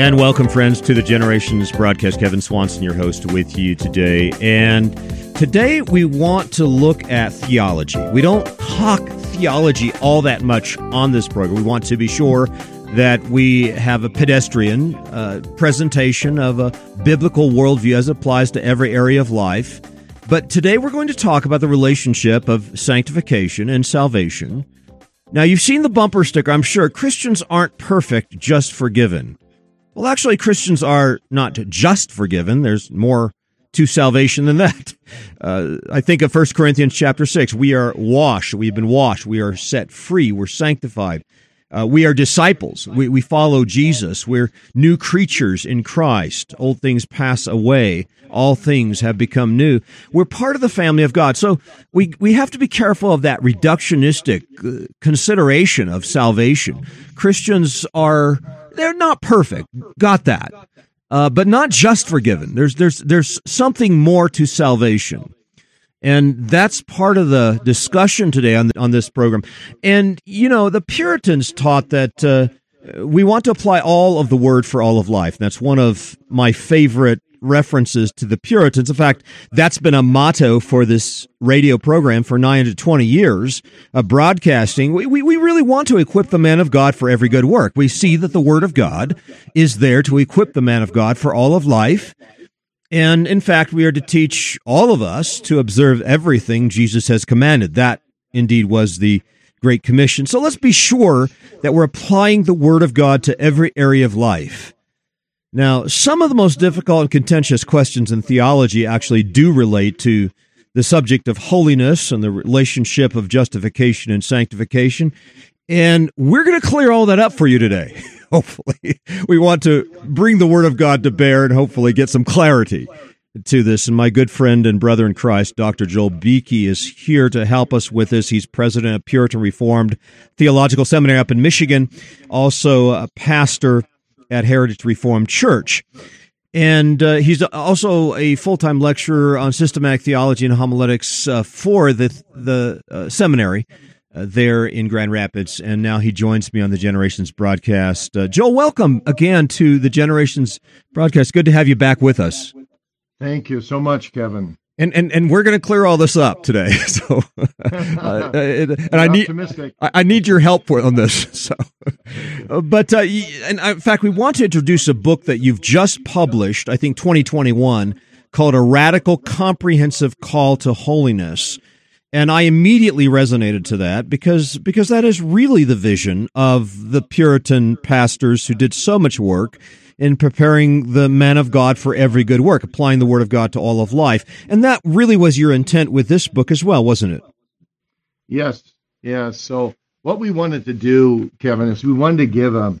And welcome, friends, to the Generations broadcast. Kevin Swanson, your host, with you today. And today we want to look at theology. We don't talk theology all that much on this program. We want to be sure that we have a pedestrian uh, presentation of a biblical worldview as applies to every area of life. But today we're going to talk about the relationship of sanctification and salvation. Now, you've seen the bumper sticker, I'm sure. Christians aren't perfect, just forgiven. Well, actually, Christians are not just forgiven. There's more to salvation than that. Uh, I think of 1 Corinthians chapter 6. We are washed. We've been washed. We are set free. We're sanctified. Uh, we are disciples. We, we follow Jesus. We're new creatures in Christ. Old things pass away. All things have become new. We're part of the family of God. So we, we have to be careful of that reductionistic uh, consideration of salvation. Christians are, they're not perfect. Got that. Uh, but not just forgiven. There's, there's, there's something more to salvation. And that's part of the discussion today on, on this program. And, you know, the Puritans taught that uh, we want to apply all of the word for all of life. That's one of my favorite references to the Puritans. In fact, that's been a motto for this radio program for nine to 20 years of broadcasting. We, we, we really want to equip the man of God for every good work. We see that the word of God is there to equip the man of God for all of life and in fact, we are to teach all of us to observe everything Jesus has commanded. That indeed was the Great Commission. So let's be sure that we're applying the Word of God to every area of life. Now, some of the most difficult and contentious questions in theology actually do relate to the subject of holiness and the relationship of justification and sanctification. And we're going to clear all that up for you today. hopefully, we want to bring the Word of God to bear and hopefully get some clarity to this. And my good friend and brother in Christ, Dr. Joel Beeke, is here to help us with this. He's president of Puritan Reformed Theological Seminary up in Michigan, also a pastor at Heritage Reformed Church. And uh, he's also a full time lecturer on systematic theology and homiletics uh, for the, the uh, seminary uh, there in Grand Rapids, and now he joins me on the Generations broadcast. Uh, Joel, welcome again to the Generations broadcast. Good to have you back with us. Thank you so much, Kevin. And and, and we're going to clear all this up today. So, uh, and I need I, I, need your help for, on this. So, uh, but uh, and in fact, we want to introduce a book that you've just published. I think 2021 called "A Radical Comprehensive Call to Holiness." And I immediately resonated to that because because that is really the vision of the Puritan pastors who did so much work in preparing the man of God for every good work, applying the word of God to all of life. And that really was your intent with this book as well, wasn't it? Yes. Yeah. So what we wanted to do, Kevin, is we wanted to give a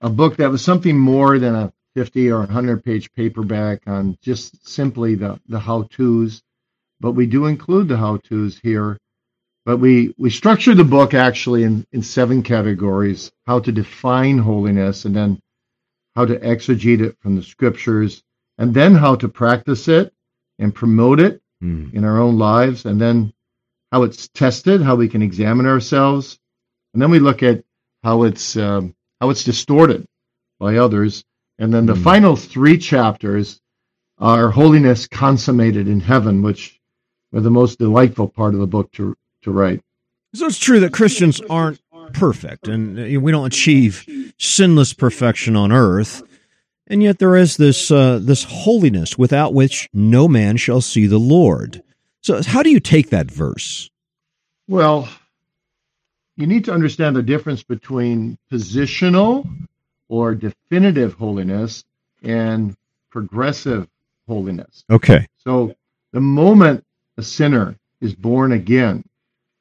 a book that was something more than a 50 or 100 page paperback on just simply the the how-tos but we do include the how-tos here. But we, we structure the book actually in, in seven categories how to define holiness, and then how to exegete it from the scriptures, and then how to practice it and promote it mm. in our own lives, and then how it's tested, how we can examine ourselves, and then we look at how it's um, how it's distorted by others, and then the mm. final three chapters are holiness consummated in heaven, which are the most delightful part of the book to to write. So it's true that Christians aren't perfect, and we don't achieve sinless perfection on earth. And yet there is this uh, this holiness without which no man shall see the Lord. So how do you take that verse? Well, you need to understand the difference between positional or definitive holiness and progressive holiness. Okay. So the moment a sinner is born again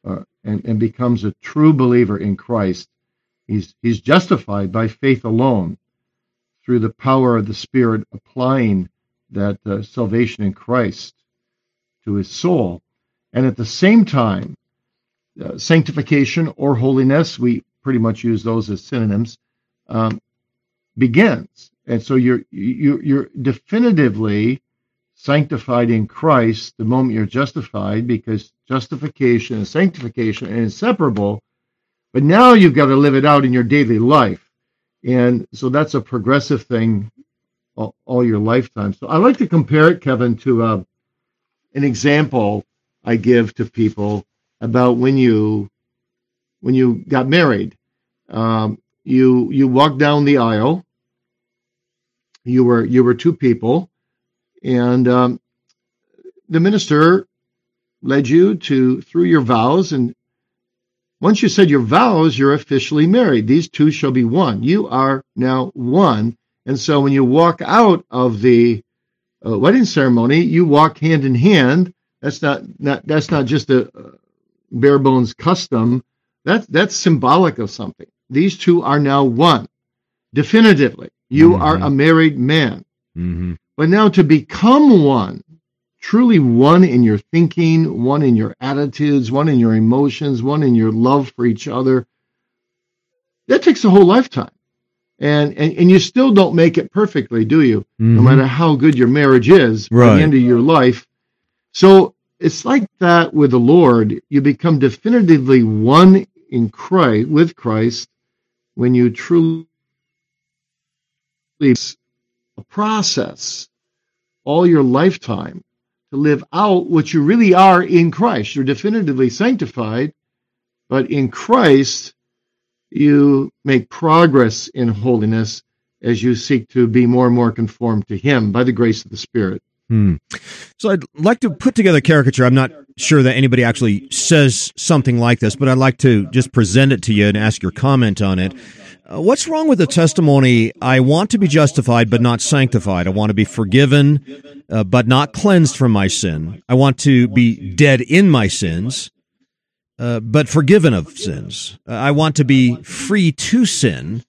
uh, and, and becomes a true believer in Christ, he's, he's justified by faith alone through the power of the Spirit applying that uh, salvation in Christ to his soul. And at the same time, uh, sanctification or holiness, we pretty much use those as synonyms, um, begins. And so you're, you're, you're definitively sanctified in Christ the moment you're justified, because justification and sanctification are inseparable. But now you've got to live it out in your daily life. And so that's a progressive thing all, all your lifetime. So I like to compare it, Kevin, to uh, an example I give to people about when you when you got married. Um, you you walked down the aisle. You were you were two people, and um, the minister led you to through your vows and once you said your vows you're officially married. These two shall be one. You are now one. And so when you walk out of the uh, wedding ceremony you walk hand in hand. That's not, not that's not just a uh, bare bones custom. That's that's symbolic of something. These two are now one. Definitively you mm-hmm. are a married man. Mm-hmm. But now to become one truly one in your thinking, one in your attitudes, one in your emotions, one in your love for each other. That takes a whole lifetime. And, and, and you still don't make it perfectly, do you? Mm-hmm. No matter how good your marriage is right. at the end of your life. So it's like that with the Lord. You become definitively one in Christ, with Christ, when you truly a process all your lifetime to live out what you really are in Christ. You're definitively sanctified, but in Christ, you make progress in holiness as you seek to be more and more conformed to Him by the grace of the Spirit. Hmm. So I'd like to put together a caricature. I'm not sure that anybody actually says something like this, but I'd like to just present it to you and ask your comment on it. Uh, what's wrong with the testimony? I want to be justified, but not sanctified. I want to be forgiven, uh, but not cleansed from my sin. I want to be dead in my sins, uh, but forgiven of sins. I want to be free to sin,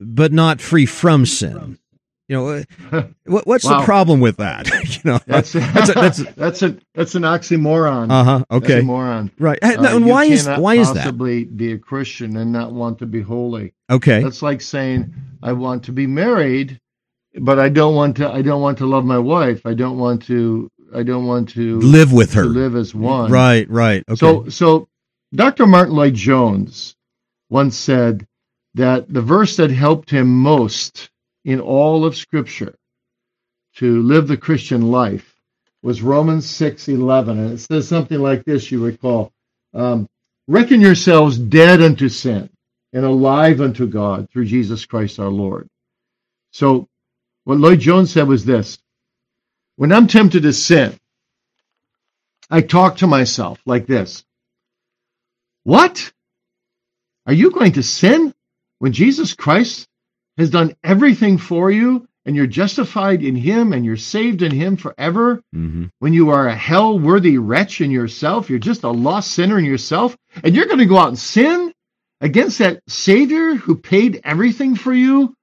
but not free from sin. You know, what, what's wow. the problem with that? you know, that's that's a, that's, a, that's a that's an oxymoron. Uh huh. Okay. moron. Right. Uh, and why is why is that? Possibly be a Christian and not want to be holy. Okay. That's like saying I want to be married, but I don't want to. I don't want to love my wife. I don't want to. I don't want to live with her. live as one. Right. Right. Okay. So so, Dr. Martyn Lloyd-Jones once said that the verse that helped him most in all of Scripture to live the Christian life was Romans 6:11, and it says something like this. You recall, um, "Reckon yourselves dead unto sin and alive unto God through Jesus Christ our Lord." So, what Lloyd-Jones said was this: When I'm tempted to sin, I talk to myself like this: What? Are you going to sin when Jesus Christ has done everything for you and you're justified in him and you're saved in him forever mm-hmm. when you are a hell worthy wretch in yourself you're just a lost sinner in yourself and you're going to go out and sin against that savior who paid everything for you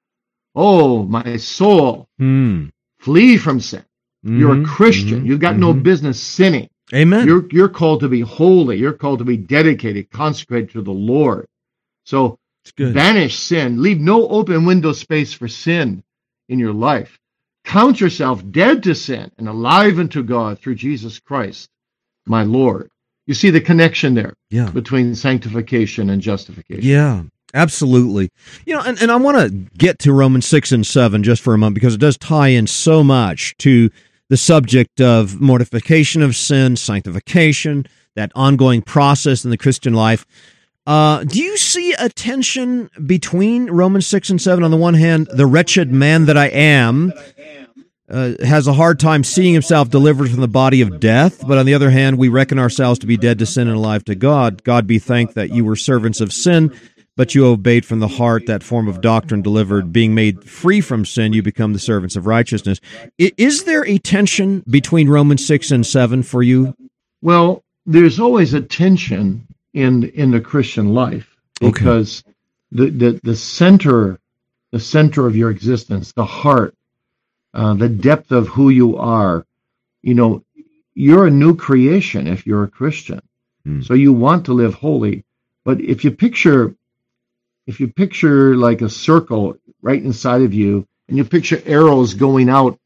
oh my soul mm. flee from sin mm-hmm. you're a christian mm-hmm. you've got no mm-hmm. business sinning amen you're, you're called to be holy you're called to be dedicated consecrated to the lord so Banish sin. Leave no open window space for sin in your life. Count yourself dead to sin and alive unto God through Jesus Christ, my Lord. You see the connection there yeah. between sanctification and justification. Yeah, absolutely. You know, and, and I want to get to Romans 6 and 7 just for a moment because it does tie in so much to the subject of mortification of sin, sanctification, that ongoing process in the Christian life. Uh, do you see a tension between Romans 6 and 7? On the one hand, the wretched man that I am uh, has a hard time seeing himself delivered from the body of death, but on the other hand, we reckon ourselves to be dead to sin and alive to God. God be thanked that you were servants of sin, but you obeyed from the heart that form of doctrine delivered. Being made free from sin, you become the servants of righteousness. Is there a tension between Romans 6 and 7 for you? Well, there's always a tension in in the Christian life because okay. the, the the center the center of your existence, the heart, uh, the depth of who you are, you know, you're a new creation if you're a Christian. Mm. So you want to live holy, but if you picture if you picture like a circle right inside of you and you picture arrows going out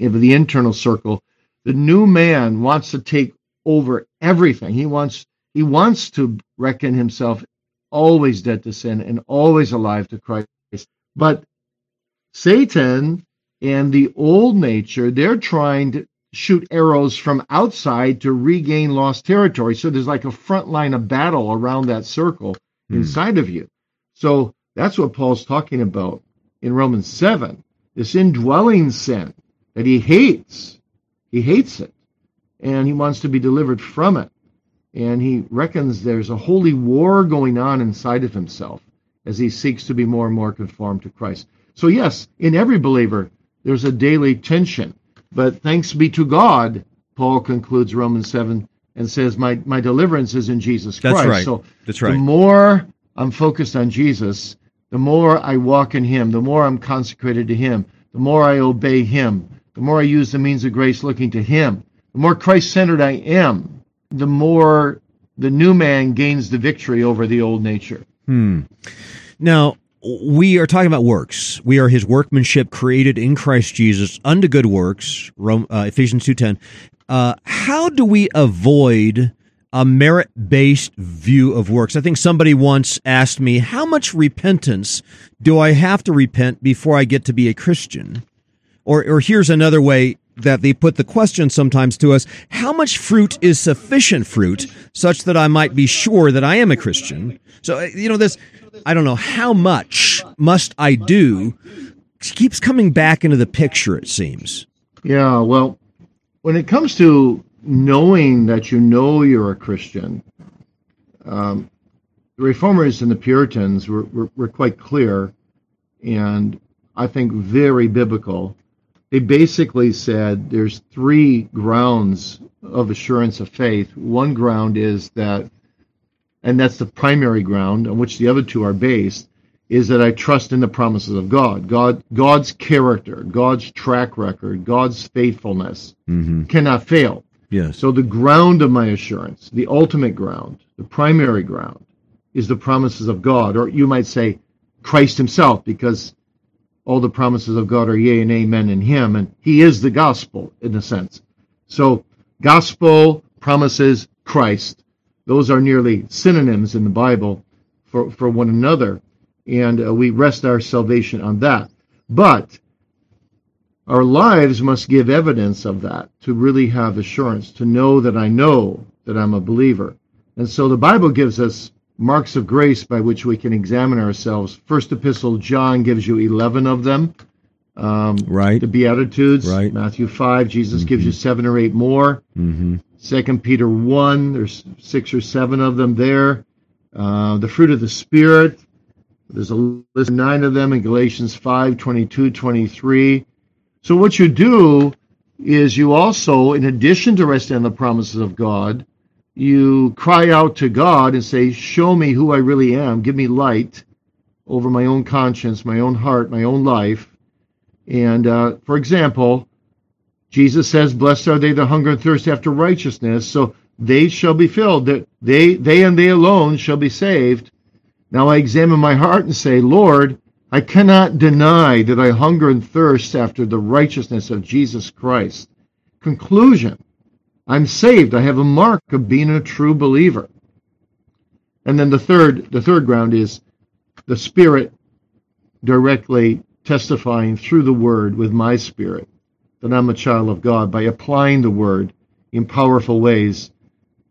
of the internal circle, the new man wants to take over everything. He wants he wants to reckon himself always dead to sin and always alive to Christ. But Satan and the old nature, they're trying to shoot arrows from outside to regain lost territory. So there's like a front line of battle around that circle mm. inside of you. So that's what Paul's talking about in Romans 7 this indwelling sin that he hates. He hates it. And he wants to be delivered from it. And he reckons there's a holy war going on inside of himself as he seeks to be more and more conformed to Christ. So, yes, in every believer, there's a daily tension. But thanks be to God, Paul concludes Romans 7 and says, My, my deliverance is in Jesus Christ. That's right. So, That's right. the more I'm focused on Jesus, the more I walk in Him, the more I'm consecrated to Him, the more I obey Him, the more I use the means of grace looking to Him, the more Christ centered I am, the more the new man gains the victory over the old nature. Hmm. Now, we are talking about works. We are His workmanship, created in Christ Jesus unto good works. Rome, uh, Ephesians two ten. Uh, how do we avoid a merit based view of works? I think somebody once asked me, "How much repentance do I have to repent before I get to be a Christian?" Or, or here's another way that they put the question sometimes to us how much fruit is sufficient fruit such that I might be sure that I am a Christian? So, uh, you know, this, I don't know, how much must I do keeps coming back into the picture, it seems. Yeah, well, when it comes to knowing that you know you're a Christian, um, the Reformers and the Puritans were, were, were quite clear and I think very biblical they basically said there's three grounds of assurance of faith. One ground is that, and that's the primary ground on which the other two are based, is that I trust in the promises of God. God, God's character, God's track record, God's faithfulness mm-hmm. cannot fail. Yes. So the ground of my assurance, the ultimate ground, the primary ground, is the promises of God, or you might say Christ Himself, because all the promises of God are yea and amen in him, and he is the gospel in a sense. So, gospel, promises, Christ, those are nearly synonyms in the Bible for, for one another, and uh, we rest our salvation on that. But our lives must give evidence of that to really have assurance, to know that I know that I'm a believer. And so the Bible gives us marks of grace by which we can examine ourselves. First Epistle, John gives you 11 of them. Um, right. The Beatitudes. Right. Matthew 5, Jesus mm-hmm. gives you seven or eight more. Mm-hmm. Second Peter 1, there's six or seven of them there. Uh, the fruit of the Spirit, there's a list of nine of them in Galatians 5, 22, 23. So what you do is you also, in addition to resting on the promises of God, you cry out to God and say, Show me who I really am. Give me light over my own conscience, my own heart, my own life. And uh, for example, Jesus says, Blessed are they that hunger and thirst after righteousness, so they shall be filled. That they, they and they alone shall be saved. Now I examine my heart and say, Lord, I cannot deny that I hunger and thirst after the righteousness of Jesus Christ. Conclusion I'm saved. I have a mark of being a true believer. And then the third, the third ground is the Spirit directly testifying through the Word with my spirit that I'm a child of God by applying the Word in powerful ways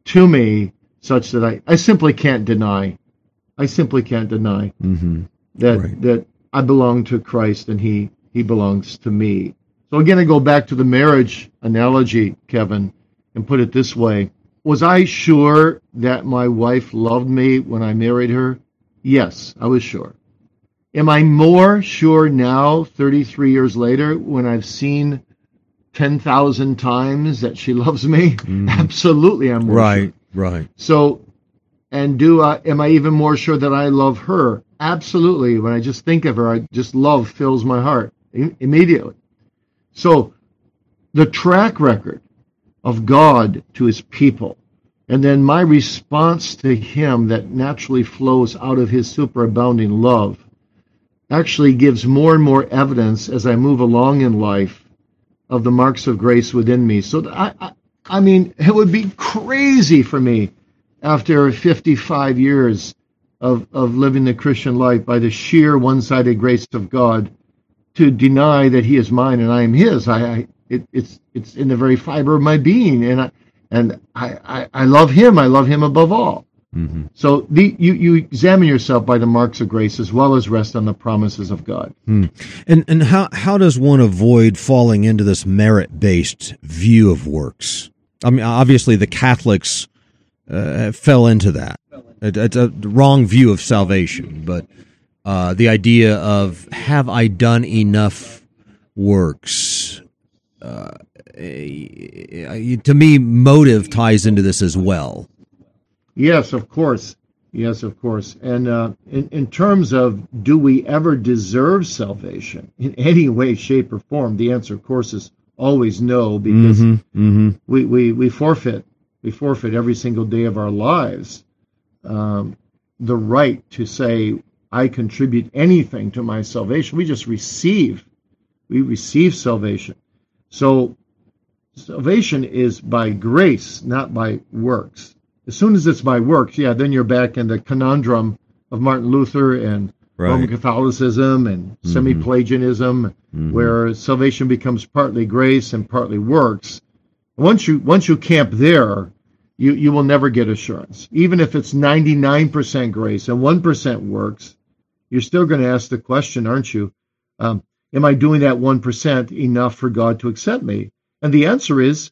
to me, such that I, I simply can't deny. I simply can't deny mm-hmm. that right. that I belong to Christ and He He belongs to me. So again, I go back to the marriage analogy, Kevin and put it this way Was I sure that my wife loved me when I married her? Yes, I was sure. Am I more sure now, 33 years later, when I've seen 10,000 times that she loves me? Mm. Absolutely, I'm more sure. right, sure. right. So, and do I, am I even more sure that I love her? Absolutely. When I just think of her, I just love fills my heart immediately. So, the track record of God to his people. And then my response to him that naturally flows out of his superabounding love actually gives more and more evidence as I move along in life of the marks of grace within me. So I, I, I mean, it would be crazy for me after 55 years of, of living the Christian life by the sheer one-sided grace of God to deny that He is mine and I am His. I, I it, it's it's in the very fiber of my being, and I and I, I, I love Him. I love Him above all. Mm-hmm. So the, you you examine yourself by the marks of grace as well as rest on the promises of God. Mm. And and how how does one avoid falling into this merit based view of works? I mean, obviously the Catholics uh, fell into that. It's a wrong view of salvation, but uh, the idea of have I done enough works? Uh, to me, motive ties into this as well. Yes, of course. Yes, of course. And uh, in, in terms of do we ever deserve salvation in any way, shape, or form, the answer, of course, is always no, because mm-hmm, mm-hmm. We, we, we forfeit we forfeit every single day of our lives um, the right to say I contribute anything to my salvation. We just receive. We receive salvation. So salvation is by grace, not by works. As soon as it's by works, yeah, then you're back in the conundrum of Martin Luther and right. Roman Catholicism and mm-hmm. semi-Pelagianism, mm-hmm. where salvation becomes partly grace and partly works. Once you once you camp there, you you will never get assurance. Even if it's 99% grace and 1% works, you're still going to ask the question, aren't you? Um, am I doing that 1% enough for God to accept me? And the answer is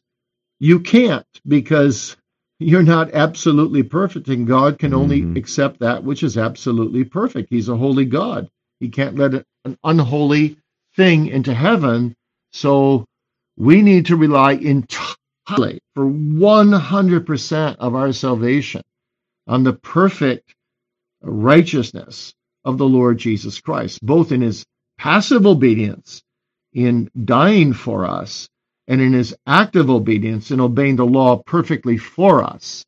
you can't because you're not absolutely perfect, and God can only mm-hmm. accept that which is absolutely perfect. He's a holy God. He can't let an unholy thing into heaven. So we need to rely entirely for 100% of our salvation on the perfect righteousness of the Lord Jesus Christ, both in his passive obedience in dying for us and in his active obedience in obeying the law perfectly for us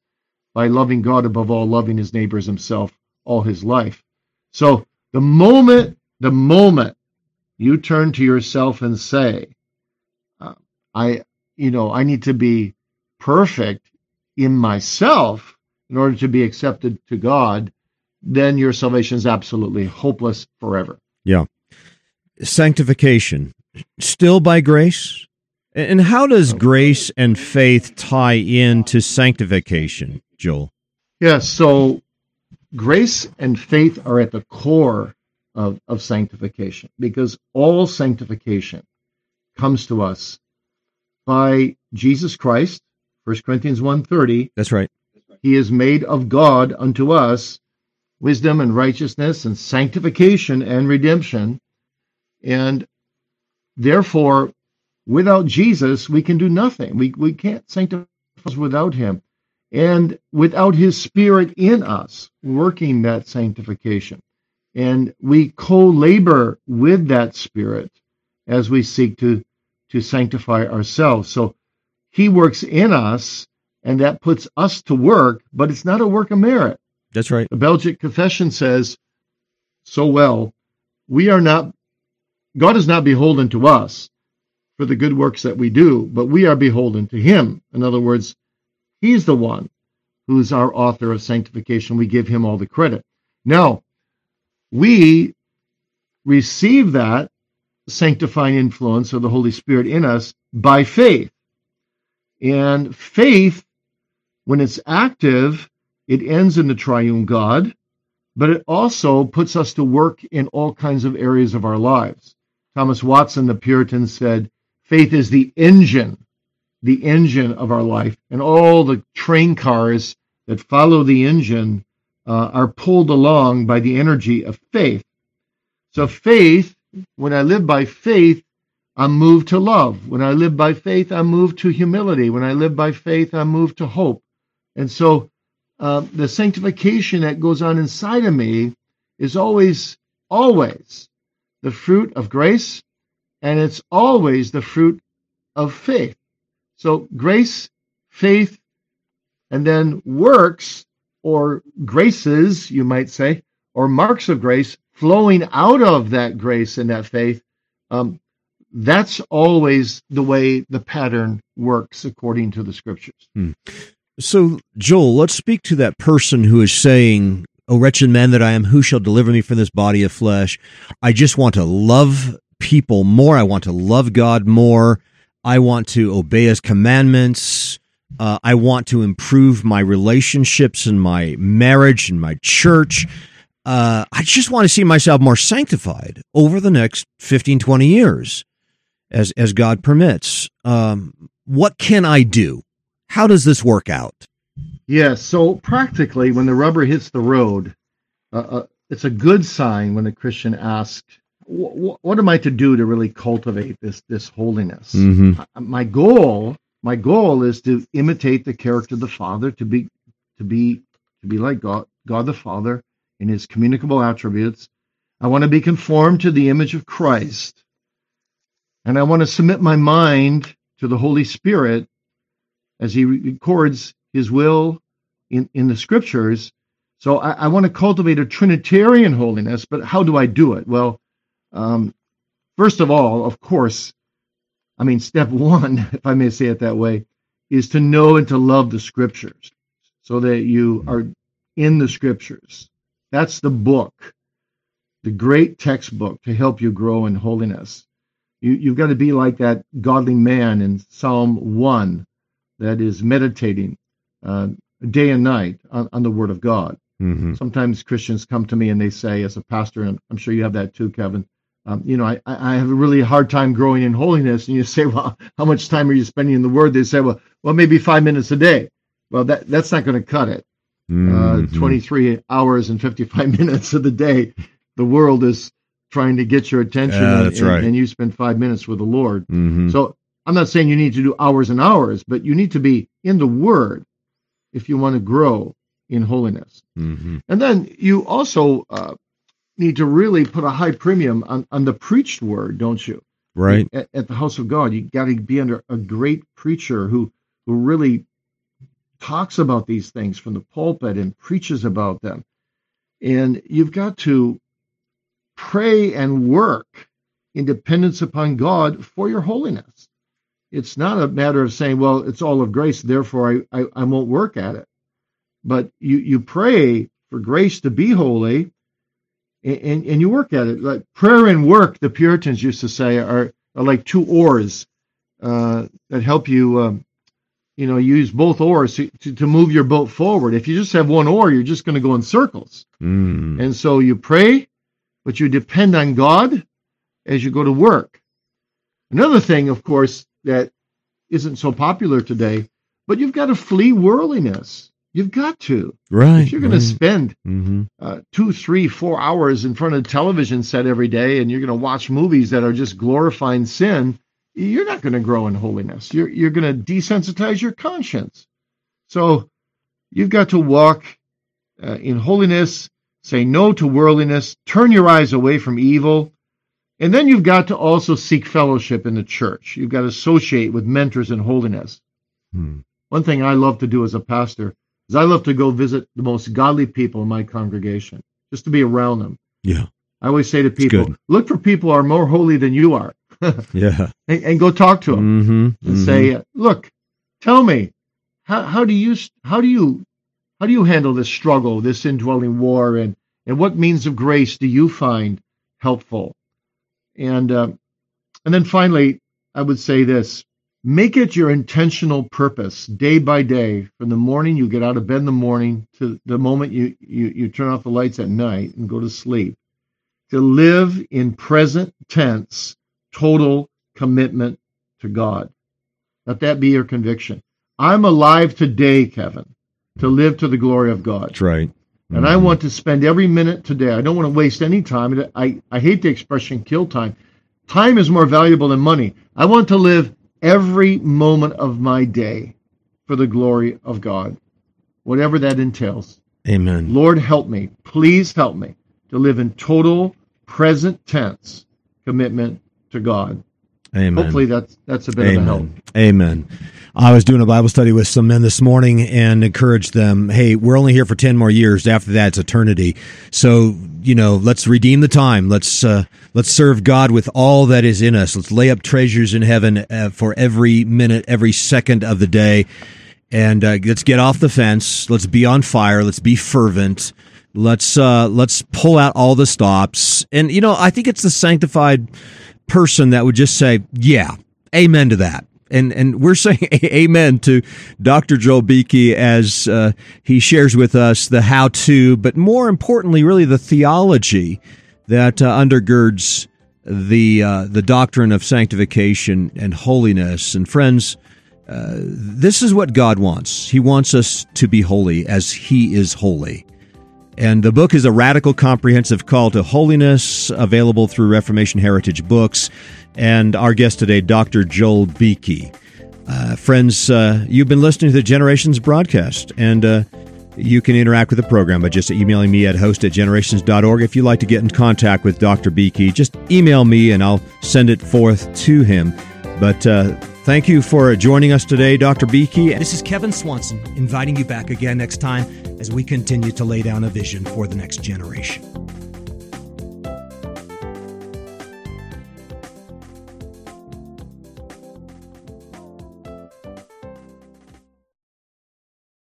by loving God above all, loving his neighbors himself all his life. So the moment, the moment you turn to yourself and say, uh, I, you know, I need to be perfect in myself in order to be accepted to God, then your salvation is absolutely hopeless forever. Yeah. Sanctification, still by grace? And how does grace and faith tie in to sanctification, Joel? Yeah, so grace and faith are at the core of, of sanctification because all sanctification comes to us by Jesus Christ, 1 Corinthians 1.30. That's right. He is made of God unto us wisdom and righteousness and sanctification and redemption. And therefore, Without Jesus, we can do nothing. We, we can't sanctify without him. And without his spirit in us, working that sanctification. And we co labor with that spirit as we seek to, to sanctify ourselves. So he works in us, and that puts us to work, but it's not a work of merit. That's right. The Belgic Confession says so well, we are not, God is not beholden to us for the good works that we do, but we are beholden to Him. In other words, He's the one who's our author of sanctification. We give Him all the credit. Now, we receive that sanctifying influence of the Holy Spirit in us by faith. And faith, when it's active, it ends in the triune God, but it also puts us to work in all kinds of areas of our lives. Thomas Watson, the Puritan, said, Faith is the engine, the engine of our life. And all the train cars that follow the engine uh, are pulled along by the energy of faith. So, faith, when I live by faith, I'm moved to love. When I live by faith, I'm moved to humility. When I live by faith, I'm moved to hope. And so, uh, the sanctification that goes on inside of me is always, always the fruit of grace and it's always the fruit of faith. So grace, faith, and then works or graces, you might say, or marks of grace flowing out of that grace and that faith. Um, that's always the way the pattern works according to the scriptures. So, Joel, let's speak to that person who is saying, O wretched man that I am, who shall deliver me from this body of flesh? I just want to love people more. I want to love God more. I want to obey his commandments. Uh, I want to improve my relationships and my marriage and my church. Uh, I just want to see myself more sanctified over the next 15, 20 years as, as God permits. Um, what can I do? How does this work out? Yes. So practically, when the rubber hits the road, uh, uh, it's a good sign when a Christian asks, "What am I to do to really cultivate this this holiness?" Mm-hmm. My goal, my goal, is to imitate the character of the Father, to be to be to be like God, God the Father in His communicable attributes. I want to be conformed to the image of Christ, and I want to submit my mind to the Holy Spirit as He records His will in, in the scriptures. So I, I want to cultivate a Trinitarian holiness, but how do I do it? Well, um, first of all, of course, I mean, step one, if I may say it that way, is to know and to love the scriptures so that you are in the scriptures. That's the book, the great textbook to help you grow in holiness. You, you've got to be like that godly man in Psalm 1 that is meditating uh, day and night on, on the Word of God. Mm-hmm. Sometimes Christians come to me and they say, as a pastor, and I'm sure you have that too, Kevin. Um, you know, I, I have a really hard time growing in holiness. And you say, well, how much time are you spending in the Word? They say, well, well, maybe five minutes a day. Well, that that's not going to cut it. Uh, Mhm. 23 hours and 55 minutes of the day, the world is trying to get your attention, Yeah, and, and- right. and you spend five minutes with the Lord. Mhm. So I'm not saying you need to do hours and hours, but you need to be in the Word if you want to grow in holiness. Mhm. And then you also uh, need to really put a high premium on, on the preached word, don't you? Right. At, at the house of God, you got to be under a great preacher who who really talks about these things from the pulpit and preaches about them. And you've got to pray and work in dependence upon God for your holiness. It's not a matter of saying, well, it's all of grace, therefore I, I, I won't work at it. But you, you pray for grace to be holy and, and, and you work at it. Like prayer and work, the Puritans used to say, are, are like two oars uh, that help you, um, you know, use both oars to, to, to move your boat forward. If you just have one oar, you're just going to go in circles. Mm. And so you pray, but you depend on God as you go to work. Another thing, of course, that isn't so popular today, but you've got to flee worldliness. You've got to. Right. If you're going to spend hmm uh, two, three, four hours in front of a television set every day and you're going to watch movies that are just glorifying sin, you're not going to grow in holiness. You're, you're going to desensitize your conscience. So you've got to walk uh, in holiness, say no to worldliness, turn your eyes away from evil. And then you've got to also seek fellowship in the church. You've got to associate with mentors in holiness. Hmm. One thing I love to do as a pastor is I love to go visit the most godly people in my congregation, just to be around them. Yeah. I always say to people, look for people who are more holy than you are, Yeah. and, and go talk to them Mm-hmm. and say, look, tell me, how, how do you how do you how do you handle this struggle, this indwelling war, and and what means of grace do you find helpful? And uh, and then finally, I would say this: make it your intentional purpose, day by day, from the morning you get out of bed in the morning to the moment you you, you turn off the lights at night and go to sleep, to live in present tense, total commitment to God. Let that be your conviction. I'm alive today, Kevin, to live to the glory of God. That's right. And I want to spend every minute today. I don't want to waste any time. I, I hate the expression kill time. Time is more valuable than money. I want to live every moment of my day for the glory of God, whatever that entails. Amen. Lord, help me. Please help me to live in total present tense commitment to God. Amen. Hopefully that's that's a bit Amen. of a help. Amen. I was doing a Bible study with some men this morning and encouraged them, hey, we're only here for 10 more years. After that, it's eternity. So, you know, let's redeem the time. Let's, uh, let's serve God with all that is in us. Let's lay up treasures in heaven uh, for every minute, every second of the day. And uh, let's get off the fence. Let's be on fire. Let's be fervent. Let's, uh, let's pull out all the stops. And, you know, I think it's the sanctified person that would just say, yeah, amen to that and and we're saying amen to Dr. Joel Beeke as uh, he shares with us the how to, but more importantly, really the theology that uh, undergirds the uh, the doctrine of sanctification and holiness. And friends, uh, this is what God wants. He wants us to be holy as He is holy. And the book is a radical, comprehensive call to holiness, available through Reformation Heritage Books. And our guest today, Dr. Joel Beeke. Uh, friends, uh, you've been listening to the Generations broadcast, and uh, you can interact with the program by just emailing me at host at generations.org. If you'd like to get in contact with Dr. Beeke, just email me and I'll send it forth to him. But uh, thank you for uh, joining us today, Dr. Beeke. This is Kevin Swanson inviting you back again next time as we continue to lay down a vision for the next generation.